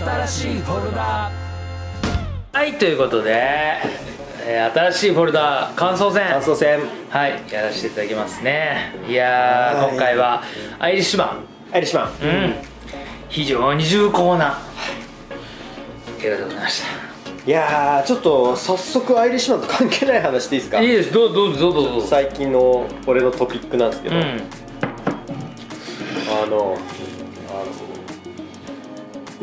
新しいフォルダはいということで、えー新しいフォルダ感想戦。感想戦。はいやらせていただきますね。いや今回はアイリッシュマン。アイリッシュマン。うん。非常に重厚な映画でございましいやーちょっと早速アイリッシュマンと関係ない話でいいですか？たいいです。どうぞどうぞどうぞどうぞ。最近の俺のトピックなんですけど、うん。あの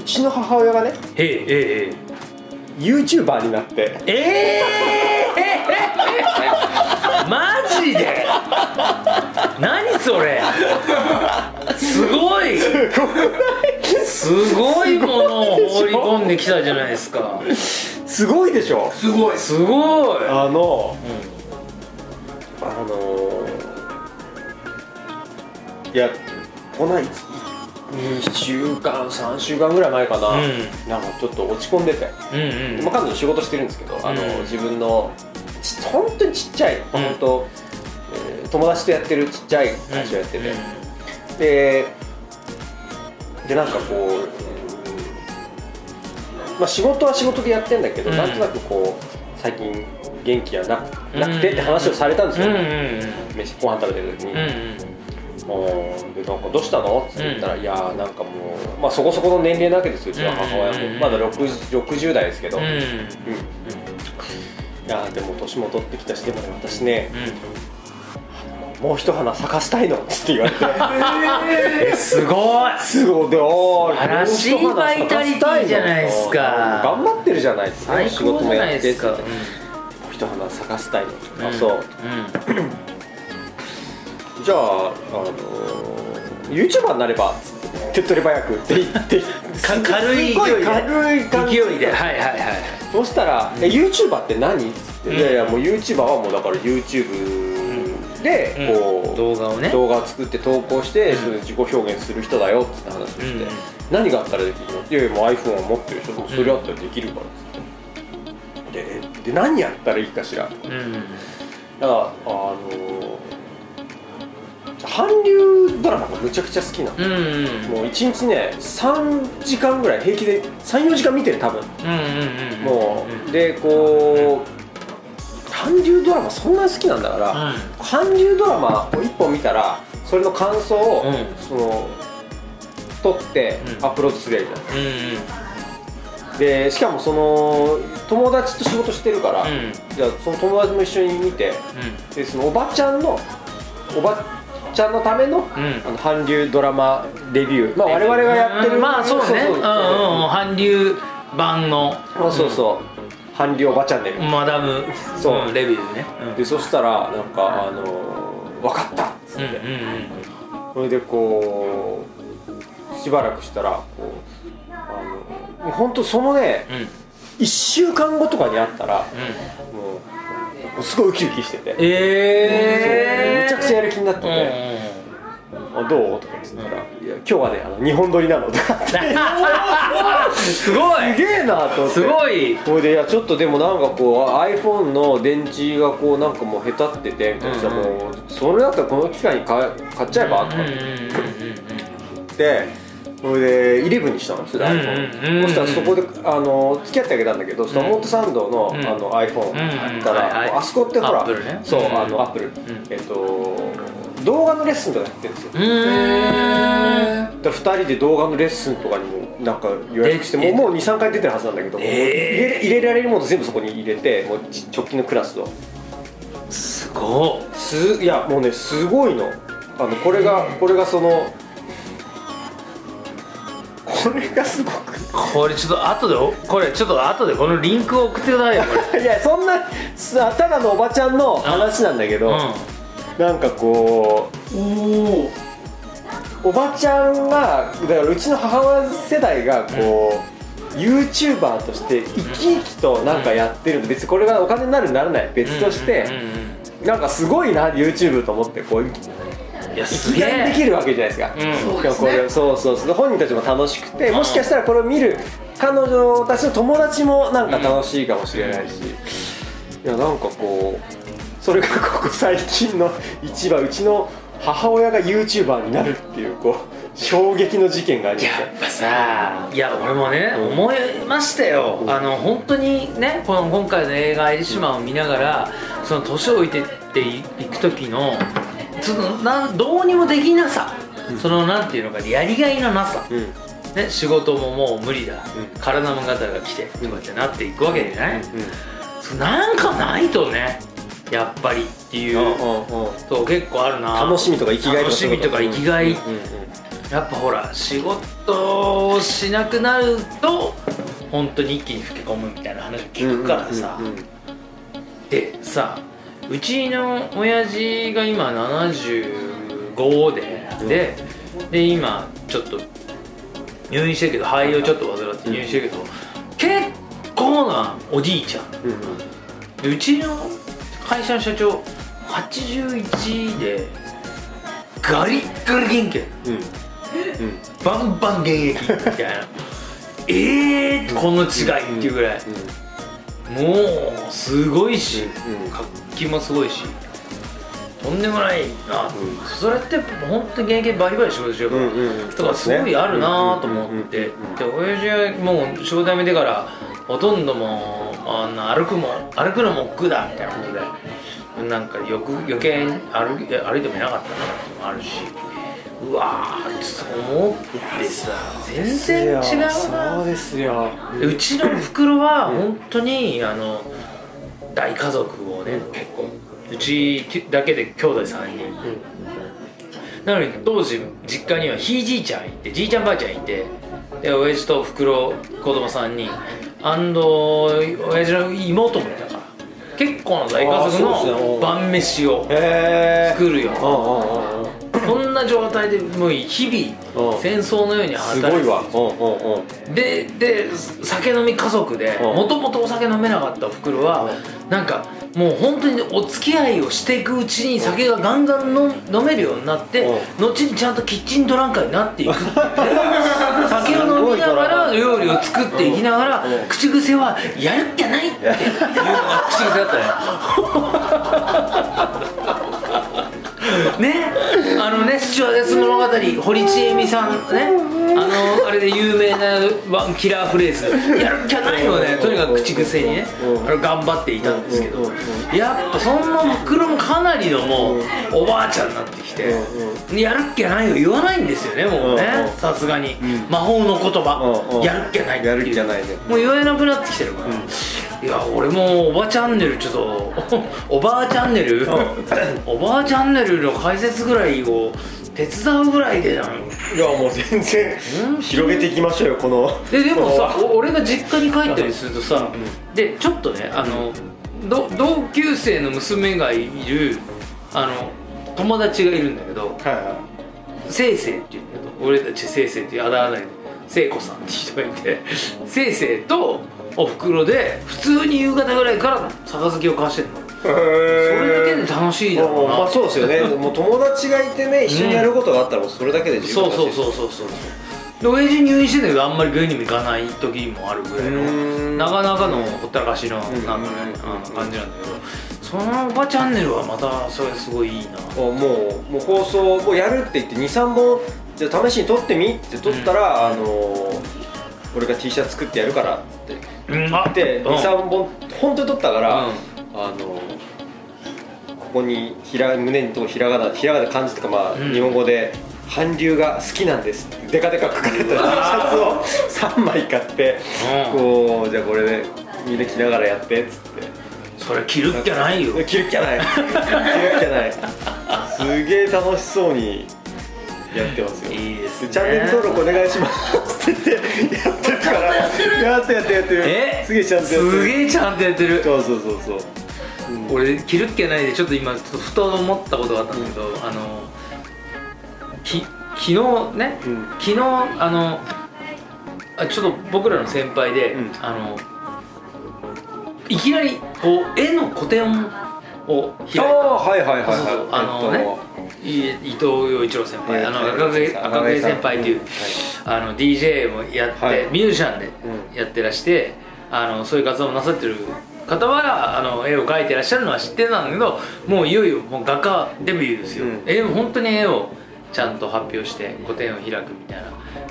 ちの母親がねええええ。YouTuber になって。ええー、マジで？何それ？すごい。すごいものを放り込んできたじゃないですか。すごいでしょ？すごい。すごい。あの、あのいやこの2週間3週間ぐらい前かな、うん。なんかちょっと落ち込んでて、うんうん。まあ、彼女仕事してるんですけど、あのうん自分のち本当にちっちゃい、本当、えー友達とやってるちっちゃい会社をやってて、ででなんかこう、うんまあ、仕事は仕事でやってんだけど、うん。なんとなくこう最近元気がなくなくてって話をされたんですよ、うんうん飯ご飯食べてる時に、でなんかどうしたの？って言ったら、いやーなんかもう、まあ、そこそこの年齢なわけですようちの母親も、うん。まだ 60, 60代ですけど、うん。うん。いやーでも年も取ってきたしでもね私ねもう一花咲かせたいの。って言われて。えすごい。すごい。でおー素晴らしいバイタリティじゃないですか。頑張ってるじゃないですか。最仕事もやってもう一花咲かせたいの、うんあそう。うんじゃあ、あのー、YouTuber になれば手っ取り早くって言って。か軽い勢い軽い感じ。勢いで。はいはいはい。そしたら「え YouTuber って何?」っつって、うん。いやいやもう YouTuber はもうだから YouTube でこう、動画をね。動画を作って投稿して、うん。それで自己表現する人だよって話をして、うん。何があったらできるの？いやいやもう iPhone は持ってるでしそれあったらできるからっつって。で何やったらいいかしらだか。うん。らあのー韓流ドラマがむちゃくちゃ好きなの、うんうん。もう1日ね3時間ぐらい平気で34時間見てる多分。うんうんうんもうでこう韓流ドラマそんなに好きなんだから、うん。韓流ドラマを1本見たらそれの感想を、うん。その撮ってうん。アップロードすりゃいいじゃん、うんでしかもその友達と仕事してるから、うん。じゃあその友達も一緒に見てでそのおばちゃんのおばちゃんのための,、ん。あの韓流ドラマレビュー。まあ我々がやってる、うん。まあそうねそう。そううんうん韓流版の。そうそうそう。韓流おばチャンネル、マダムそう。んレビューね。でそしたらなんかあの分かったっつって、それでこうしばらくしたらこうあの本当そのねうん。うん1週間後とかに会ったらすごいウキウキしてて、ええめちゃくちゃやる気になってて。うん「あどう?」とか言ったら「いや今日はねあの日本撮りなの」とかすごい。すげえなと思って。すごい。ほいでいやちょっとでもなんかこう iPhone の電池がこうなんかもうへたっててみたいなもうそれだったらこの機会に買買っちゃえばとかうんうん言うんってそれで11にしたんですよ、うん iPhone うん。そしたらそこであの付き合ってあげたんだけど、その表参道の,、うん。あの iPhone うん。あったら、あそこってほらそう、うん。あのアップル、ん。えっと動画のレッスンとかやってるんですよ、だから2人で動画のレッスンとかにもなんか予約してえもうもう23回出てるはずなんだけど、入れ入れられるもの全部そこに入れてもうち直近のクラスをすごいやもうねすごいの。あのこれがこれがそのこれがすごくこれちょっと後でおこれちょっと後でこのリンクを送ってくださいよ。いやそんなさただのおばちゃんの話なんだけど、なんかこうおおおばちゃんがだからうちの母親世代がこう、YouTuber として生き生きとなんかやってるんで別にこれがお金になるならない別として、うんうんうん。なんかすごいな YouTube と思ってこういや生すげきがいできえるわけじゃないですか、うん。そうですね。これそうそうそう。本人たちも楽しくてもしかしたらこれを見る彼女たちの友達もなんか楽しいかもしれないし、いやなんかこうそれがここ最近の一番うちの母親が YouTuber になるっていうこう衝撃の事件がありましやっぱさいや俺もね、思いましたよ、あの本当にねこの今回の映画「アイリッシュマン」を見ながら、その年老いてっていく時のそのなんどうにもできなさ、そのなんていうのかやりがいのなさ、ね、仕事ももう無理だ、ん。体もガタが来てとかってなっていくわけじゃない、うんそうなんかないとね。やっぱりっていう、うんうんうん。そう結構あるな。楽しみとか生きがいとか楽しみとか生きがい、やっぱほら仕事をしなくなると本当に一気に老け込むみたいな話を聞くからさ、でさうちの親父が今75で、でで今ちょっと入院してるけど肺をちょっと患って入院してるけど、結構なおじいちゃん。うんうちの会社の社長81でガリッガリ元気うん。うん。バンバン現役。みたいな。ええー、この違いっていうぐらい、もうすごいし、うん活気もすごいしとんでもないな、うんそれって本当に現役バリバリ仕事してるから、うんうんうん。だからすごいあるなと思って。で親父はもう仕事辞めてからほとんどもうあの歩くも歩くのも億劫だみたいなことでなんかよく余計に歩い歩いてもいなかったなっていうのもあるしうわーそう思ってさ全然違うそうなですよ。でうちの袋は本当にあの大家族をね結構うちだけで兄弟3人。なのに当時実家にはひいじいちゃんいてじいちゃんばあちゃんいてで親父と袋子供3人。アンド親父の妹もいたから。結構な大家族の晩飯を作るようんうんうんうんこんな状態でもう日々うん戦争のようにす働いてごいわ。うんうでで酒飲み家族でうん。もともとお酒飲めなかったおふくろはなんかもう本当にお付き合いをしていくうちに酒がガンガン飲飲めるようになってう後にちゃんとキッチンドランカーになっていく。っ て酒を飲みながら料理を作っていきながらうん。口癖は「やるっきゃない!」っていうのが口癖だったねねあのね「スチュワーデス物語」堀ちえみさんねあのあれで有名なワンキラーフレーズ「やるっきゃない!」をねとにかく口癖にねうんあれ頑張っていたんですけどやっぱそんな袋もかなりのもうおばあちゃんになってきてうやるっきゃないを言わないんですよねもうねさすがにん魔法の言葉やるっきゃないっていうもう言えなくなってきてるから、いや俺もおばチャンネルちょっと おばあチャンネル？おばあチャンネルの解説ぐらいを手伝うぐらいでなんいやもう全然うん？広げていきましょうよこの。ででもさ俺が実家に帰ったりするとさ、でちょっとねあのど同級生の娘がいるあの友達がいるんだけどはいはせいせいっていうんだけど俺たちせいせいっていうあだ名で聖子さんって人がいてせいせいとおふくろで普通に夕方ぐらいから杯を交わしてるの。いそれだけで楽しいだろうな。まあそうですよね。もう友達がいてね一緒にやることがあったらもうそれだけで十分そうそうそうそうそう。で親父入院してんだけどあんまり病院にも行かない時もあるぐらいのうん。なかなかのほったらかしのなんかねうんあの感じなんだけどそのおばチャンネルはまたそれすごいいいな。もうもう放送もうやるって言って23本じゃあ試しに撮ってみって撮ったら、あの俺が T シャツ作ってやるからっつってうんあでうん。23本本当に撮ったから、うん。あのここにひら胸にとこひらがなひらがな漢字とかまあ、うん。日本語で「韓流が好きなんです」ってデカデカ書かれた T シャツを3枚買って、うん。こうじゃあこれでみんな着ながらやってっつって。それ着るっきゃないよ。着るっきゃない。着るっきゃない。すげえ楽しそうにやってますよ。いいですね。チャンネル登録お願いしますって言ってやってるからやってやってやってる。え？すげえちゃんとやってる。すげえちゃんとやってる。そうそうそうそう。俺着るっきゃないでちょっと今ふと思ったことがあったんだけど、あのき昨日ね、うん。昨日あのあちょっと僕らの先輩で、うん。あのいきなりこう絵の個展を開いた。ああはいはいはいはい。あのねい伊藤洋一郎先輩、あのはい赤毛赤毛先輩っていう、うんあの DJ もやって、はい。ミュージシャンでうやってらして、あのそういう活動もなさってる方はあの絵を描いてらっしゃるのは知ってたんだけどもういよいよもう画家デビューですよ、うん。絵を本当に絵をちゃんと発表して個展を開くみたいな、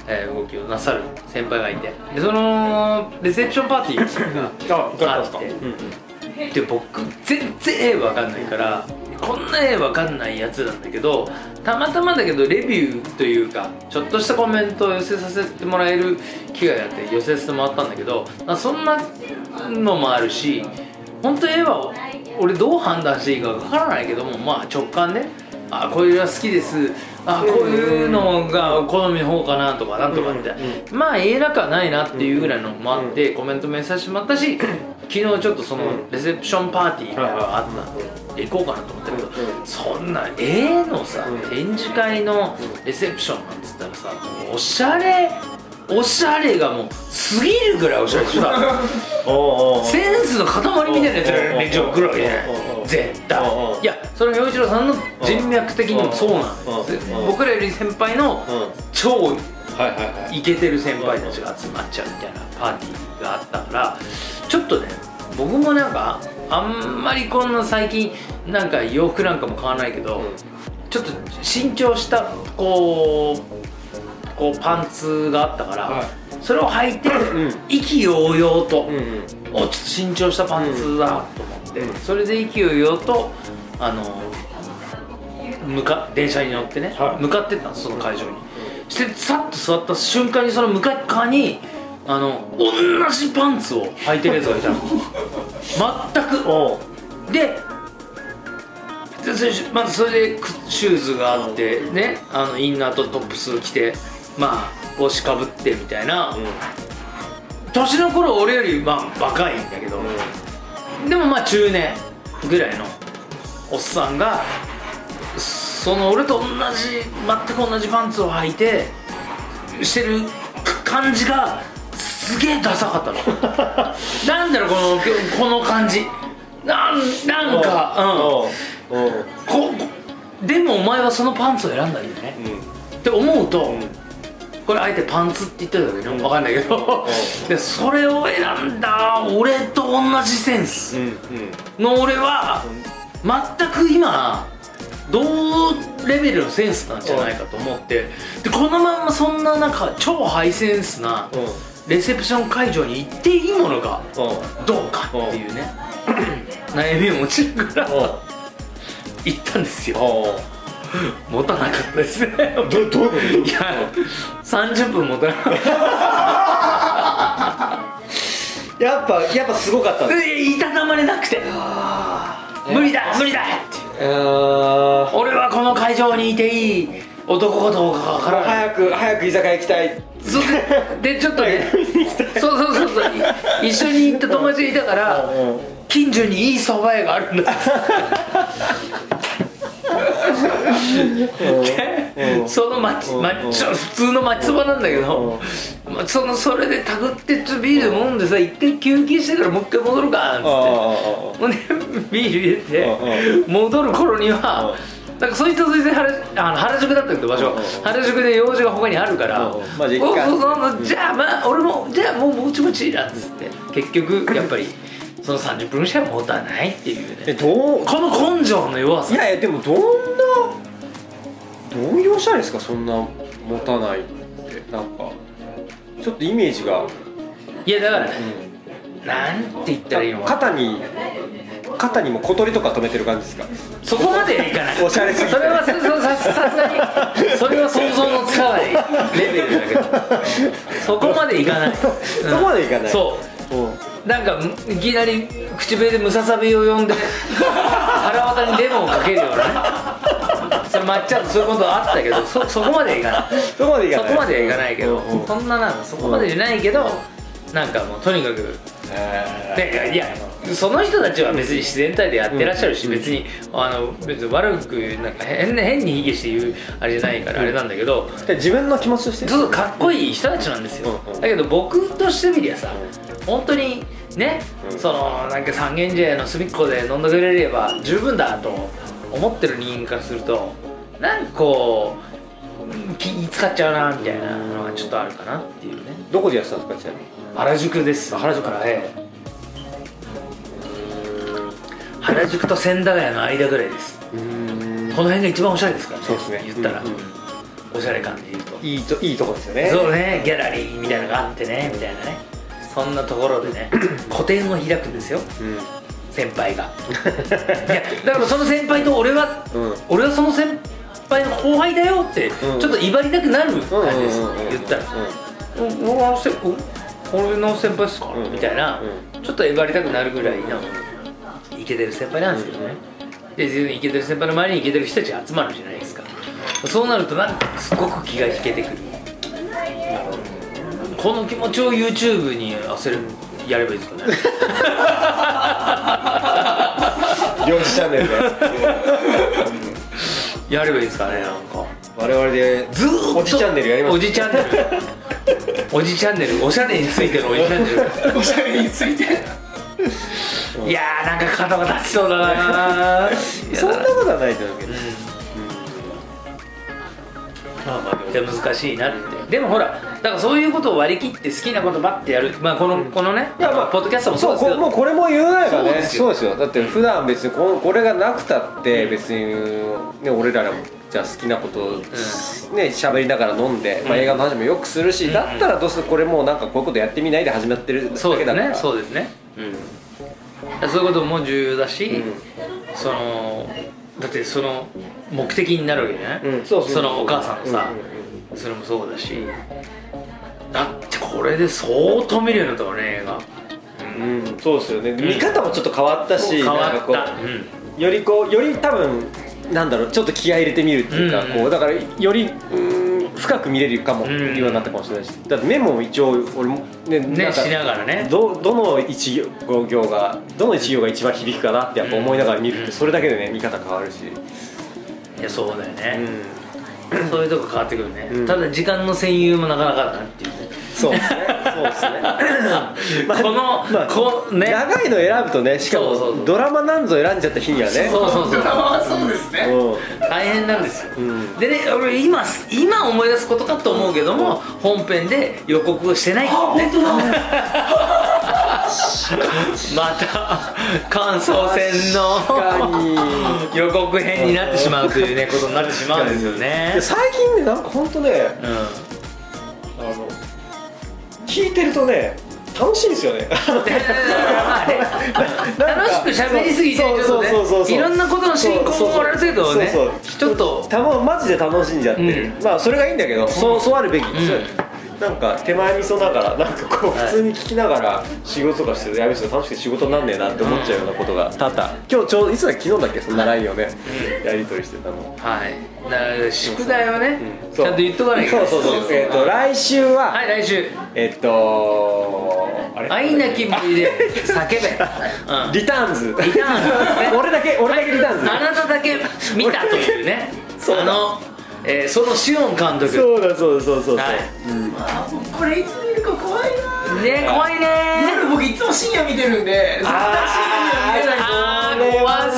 えー動きをなさる先輩がいて。でそのレセプションパーティーがあって。で僕全然絵わかんないからこんな絵わかんないやつなんだけどたまたまだけどレビューというかちょっとしたコメントを寄せさせてもらえる機会があって寄せさせてもらったんだけどまあそんなのもあるし本当絵は俺どう判断していいかわからないけどもまあ直感で、あこういうのは好きです。あこういうのが好みの方かなとかなんとかみたいな、まあ言えなくはないなっていうぐらいのもあってコメントもさせてもらったし昨日ちょっとそのレセプションパーティーがあったんで行こうかなと思ったけどそんな絵のさ展示会のレセプションなんつったらさおしゃれおしゃれがもう過ぎるぐらいおしゃれでしセンスの塊みたいなやつがレジを来るわけじゃない絶対いやそれは洋一郎さん。の人脈的にもそうなん。です僕らより先輩の超イケてる先輩たちが集まっちゃうみたいなパーティーがあったからちょっとね僕もなんかあんまりこんな最近なんか洋服なんかも買わないけどちょっと新調したこうこうパンツがあったから、はい。それを履いて、ん。意気揚々と、うんうん。おちょっと新調したパンツだと思って、それで意気揚々とあの向か電車に乗ってね、はい。向かってったんですその会場に、してさっと座った瞬間にその向かい側にあの同じパンツを履いてるやつがいたの。全く。おう。ででそれまずそれでくシューズがあってねあのインナーとトップス着てまあ帽子かぶってみたいな、年の頃俺よりまあ若いんだけど、でもまあ中年ぐらいのおっさんがその俺と同じ全く同じパンツを履いてしてる感じがすげえダサかったの。なんだろうこのこの感じ。なんなんかうん。ここでもお前はそのパンツを選んだんだよね、って思うと、これあえてパンツって言ってるだけど分かんないけど、でそれを選んだ俺と同じセンス。うん。うん。の俺は全く今同レベルのセンスなんじゃないかと思ってでこのままそんな中超ハイセンスなうんレセプション会場に行っていいものかうん。どうかっていうね。悩みを持ちながらお行ったんですよ。お持たなかったですね。どどういうこと？どういや30分持たなかっやっぱやっぱすごかったいたたまれなくて。無理だ無理だって。あ俺はこの会場にいていい男かどうかわからない。早く早く居酒屋行きたい。そう。ででちょっとねそうそうそうそう。い一緒に行った友達がいたから近所にいい蕎麦屋があるんだ。でその町、ま、普通の町そばなんだけど、まあ、そのそれでたぐってちょビール飲んでさ一回休憩してからもう一回戻るかなんつって。ほんでビール入れて戻る頃にはなんかそいつはそいつで原あの原宿だったけど場所うんうん原宿で用事が他にあるから。まあじゃあ一回おそうそう。じゃあまあ俺もじゃあもうもちもちなんつって。結局やっぱりその30分しか持たないっていうえねどう？この根性の弱さ。いやいやでもどんなどういうおしゃれですか？そんな持たないって。なんかちょっとイメージが、いやだからねなんて言ったらいいのか。な肩に肩にも小鳥とか止めてる感じですか？そこまではいかない。おしゃれすぎて。それはささすがにそれは想像のつかないレベルだけど。そこまでいかない、うん。そこまでいかない。そう。う。んなんかいきなり口笛でムササビを呼んで腹渡にデモをかけるようなね。それ抹茶とそういうことあったけどそそこまではいかない。そこまでいかない。そこまではいかないけど、そんななんかそこまでじゃないけど、なんかもうとにかくでいやその人たちは別に自然体でやってらっしゃるし、別にあの別に悪くなんか変変に卑下して言うあれじゃないからあれなんだけど、で自分の気持ちとして？かっこいい人たちなんですよ、だけど僕としてみりゃさ、本当にね、うん。そのなんか三軒茶屋の隅っこで飲んでくれれば十分だと思ってる人間からするとなんかこううん気使っちゃうなみたいなのはちょっとあるかなっていうね。どこでやってたんですかちなみに？原宿です。原宿から。ええ原宿と千駄ヶ谷の間ぐらいです。うん。この辺が一番おしゃれですからね。そうですね。言ったら、うんうん。おしゃれ感で言うと。いいといいとこですよね。そうね。ギャラリーみたいなのがあってね。みたいなね。そんなところでね。個展を開くんですよ。うん。先輩が。いやだからその先輩と俺は、うん。俺はその先輩の後輩だよって、うん。ちょっと威張りたくなる感じです、言ったら「お俺のせお俺の先輩っすか?うん。みたいな、ちょっと威張りたくなるぐらいのイケてる先輩なんですけどね、でイケてる先輩の周りにイケてる人たちが集まるじゃないですか。そうなるとなんかすごく気が引けてくる。この気持ちを YouTube に焦るやればいいですかね。チャンネルでやればいいですかねなんか。我々でずーっと。おじチャンネルやります。おじチャンネル。おじチャンネル。おしゃれについてのおじチャンネル。おしゃれについて。いやーなんか肩が立ちそうだな そんなことはないと思うけどまあまあでも難しいなって。でもほらだからそういうことを割り切って好きなことばってやる。まあこのこのねいやまあポッドキャストもそそううですけもうこれも言うなればね。そうですよ。そうですよ。だって普段別にここれがなくたって別にね俺らもじゃあ好きなことをね喋りながら飲んで、まあ、うん。映画の話もよくするし、うん。だったらどうせこれもうなんかこういうことやってみないで始まってるだそうですね。けだから。そうですね。うん。そういうことも重要だし、うん。そのだってその目的になるわけじゃない、うん。そのお母さんのさ、それもそうだし、だってこれで相当見るようになったからね映画。うん、うんそうですよね、見方もちょっと変わったし変わなんかこうった、うん。よりこうより多分なんだろうちょっと気合い入れてみるっていうか、うんこうだからよりうん深く見れるかも、うんようになったかもしれないし。だってメモも一応俺もねねしながらね。どどの一行行がどの一行が一番響くかなってやっぱ思いながら見るって、うん。それだけでね見方変わるし、いやそうだようね、ん、そういうとこ変わってくるね、うん。ただ時間の占有もなかなかだなっていうね。そうですね。そうですね。まあこの、まあこうね。長いの選ぶとねしかもドラマなんぞ選んじゃった日にはね。そうそうそう。あそうですね。大変なんですよ、うん。でね俺今今思い出すことかと思うけども、本編で予告をしてない。からねまた感想戦のに。予告編になってしまうというねことになってしまうんですよね。で最近ねなんか本当ねうあの聞いてるとね楽しいんですよね。楽しく喋りすぎてちょっとねいろんなことの進行をある程度ねちょっと。たまマジで楽しんじゃってる、うん。まあそれがいいんだけど、そうそうあるべき、んなんか手前味噌ながらなんかこうはい。普通に聞きながら仕事とかしてるやべえ楽しくて仕事になんねえなって思っちゃうようなことが多々。今日ちょうどいつだ昨日だっけそんな LINE をね、やり取りしてたの。はい。宿題をねうん。ちゃんと言っとかないけない。そう。そうそうえっ、と来週は、はい来週。えっ、とあれ？愛なき森で叫べ、うん、リターンズ。リターンズね。俺だけ俺だけリターンズ。あなただけ見たというね。その、えーそのシオン監督。そうだそうそうそうそう、はい。あもうこれいつ見るか怖いなね怖いね夜僕いつも深夜見てるんで絶対深夜見れないあ怖は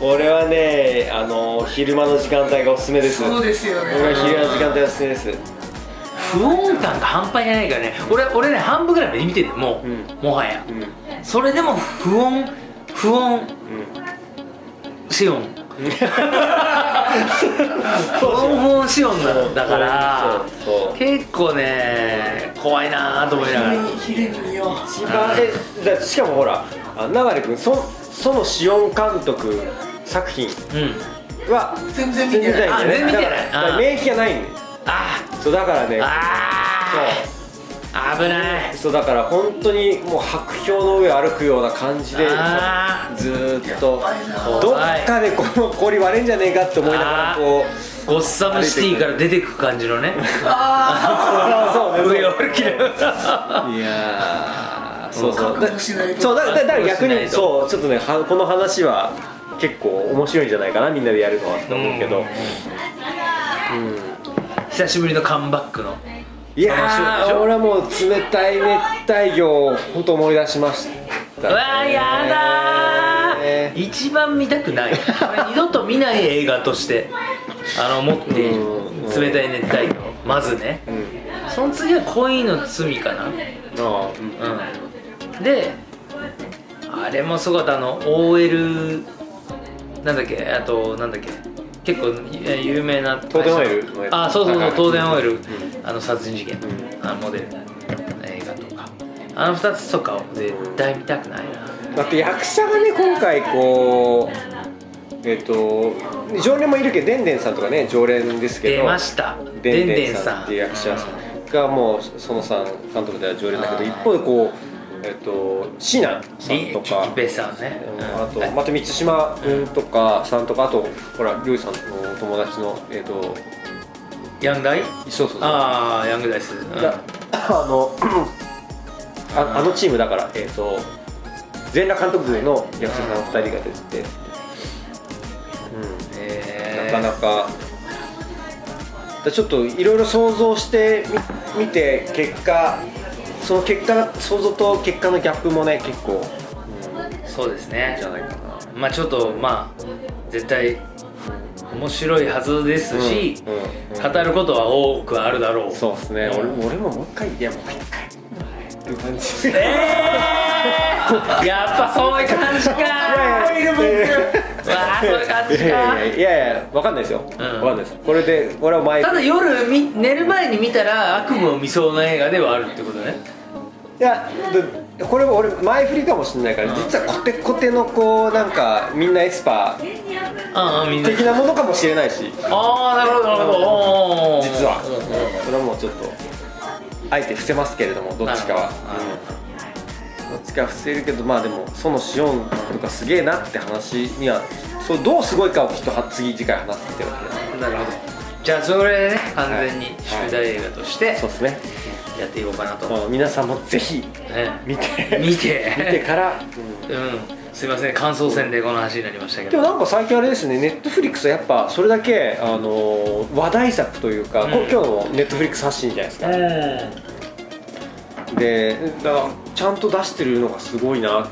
そう。俺はねあの昼間の時間帯がおすすめです。そうですよね。俺は昼間の時間帯がおすすめです。不穏感が半端じゃないからね。俺俺ね半分ぐらいまで見ててもう、うん。もはや。うん。それでも不穏不穏。シオン 不穏不穏シオンだから。そうそう結構ね怖いなと思いながら。一番えだしかもほらあ流君そそのシオン監督作品。うん。は全然見てない。あ全然見てない免疫がないんであそうだからねああ危ない。そうだから本当にもう白氷の上を歩くような感じでずーっとどっかでこの氷割れんじゃねえかって思いながらこうゴッサムシティから出てく感じのね。あそうそう上を歩きながら。いやー。そうそう。覚悟しないと。そうだだだから逆にそうちょっとねはこの話は結構面白いんじゃないかなみんなでやるのはって思うけど、うん。久しぶりのカムバックのいや俺はもう冷たい熱帯魚を本当思い出しました、うわーやだねー。一番見たくない。二度と見ない映画としてあの持っているうん。冷たい熱帯魚まずね。うん。その次は恋の罪かな。あうん。であれもすごかった。あの OL なんだっけ？あとなんだっけ？結構えー有名な。東電オイルあそうそうそうはい東電オイル、んあの殺人事件、ん。あのモデルの映画とか。あの2つとかを絶対見たくないな。だって役者がね今回こうえっ、と常連もいるけどでんでんさんとかね常連ですけど出ました。でんでんさんっていう役者さんがもう園さん監督では常連だけど一方でこうえっ、と椎名さんリとかキキペさんね、あとうんまた満島君とかさんとかあとほらりょうさんのお友達のえっ、とヤンダイ？そうそうああヤングダイス、うん。だあのああのチームだからえっ、と全裸監督部の役者さん2人が出てて、うん、えなかなか。だちょっといろいろ想像してみ見て結果その結果が想像と結果のギャップもね結構、うん、そうですね。じゃないかな。まあちょっとまあ絶対面白いはずですし、語ることは多くあるだろう。そうですね、うん。俺も俺ももう一回いやもう一回。っていう感じえー、やっぱそういう感じか。いやいやいやいやわあそういう感じいやいやかいやいやわかんないですよ、うんわかんないですこれで俺は前ただ夜み寝る前に見たら悪夢を見そうな映画ではあるってことねいやでこれも俺前振りかもしれないから実はコテコテのこうなんかみんなエスパー的なものかもしれないし。ああなるほどなるほど。実は。それはもうちょっとあえて伏せますけれどもどっちかは、うんどっちかは伏せるけどまあでもそのシオンとかすげえなって話にはそうどうすごいかをきっとは次次回話すってわけだ。なるほど。じゃあそれでね完全に宿題映画としてそうですね、やっていこうかなと、まあ皆さんもぜひね。見て。見て。見てから、うんすいません感想戦でこの話になりましたけでもどなんか最近あれですねネットフリックスはやっぱそれだけ、あのー話題作というか、うん。こ今日のネットフリックス発信じゃないですか、でだからちゃんと出してるのがすごいな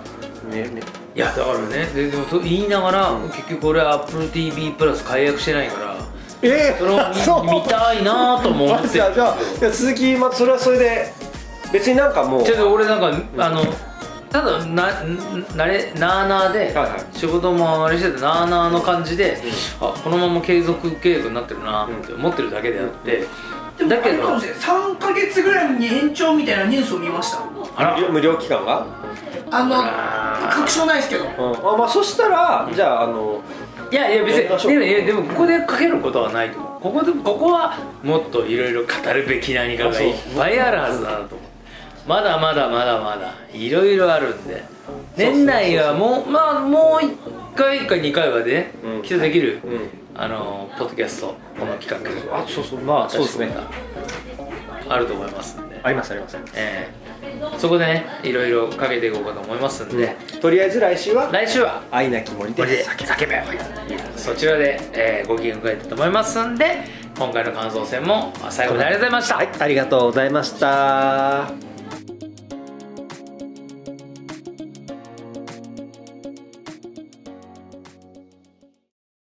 ねね。いやだからねででもと言いながら、結局俺は AppleTV プラス解約してないからえそれを見 見たいなとも思ってじゃあじゃあ続きまたそれはそれで別になんかもう。ちょっと俺なんかあのただななれなあなあで、はいはい。仕事もあれしててなあなあの感じで、あこのまま継続契約になってるなって思ってるだけであって、でもだけどあれかもしれない3ヶ月ぐらいに延長みたいなニュースを見ました。あら。無料期間が、あの確証ないですけど。うん、あまあそしたらじゃああのいやいや別にでもいやでもここでかけることはないと思う。ここでここはもっといろいろ語るべき何かがいっぱいあるはずだなと思うまだまだまだまだいろいろあるんで。年内はもうまあもう1回か2回はね、うん。きっとできる、うん。あのポッドキャストこの企画。あそうそう。まあそうですね。あると思いますんで、ありますありますええ。そこでねいろいろかけていこうかと思いますんで、とりあえず来週は？来週は。愛なき森で叫べ。そちらで、えーご機嫌伺いたいと思いますんで今回の感想戦も最後までありがとうございました、はいありがとうございました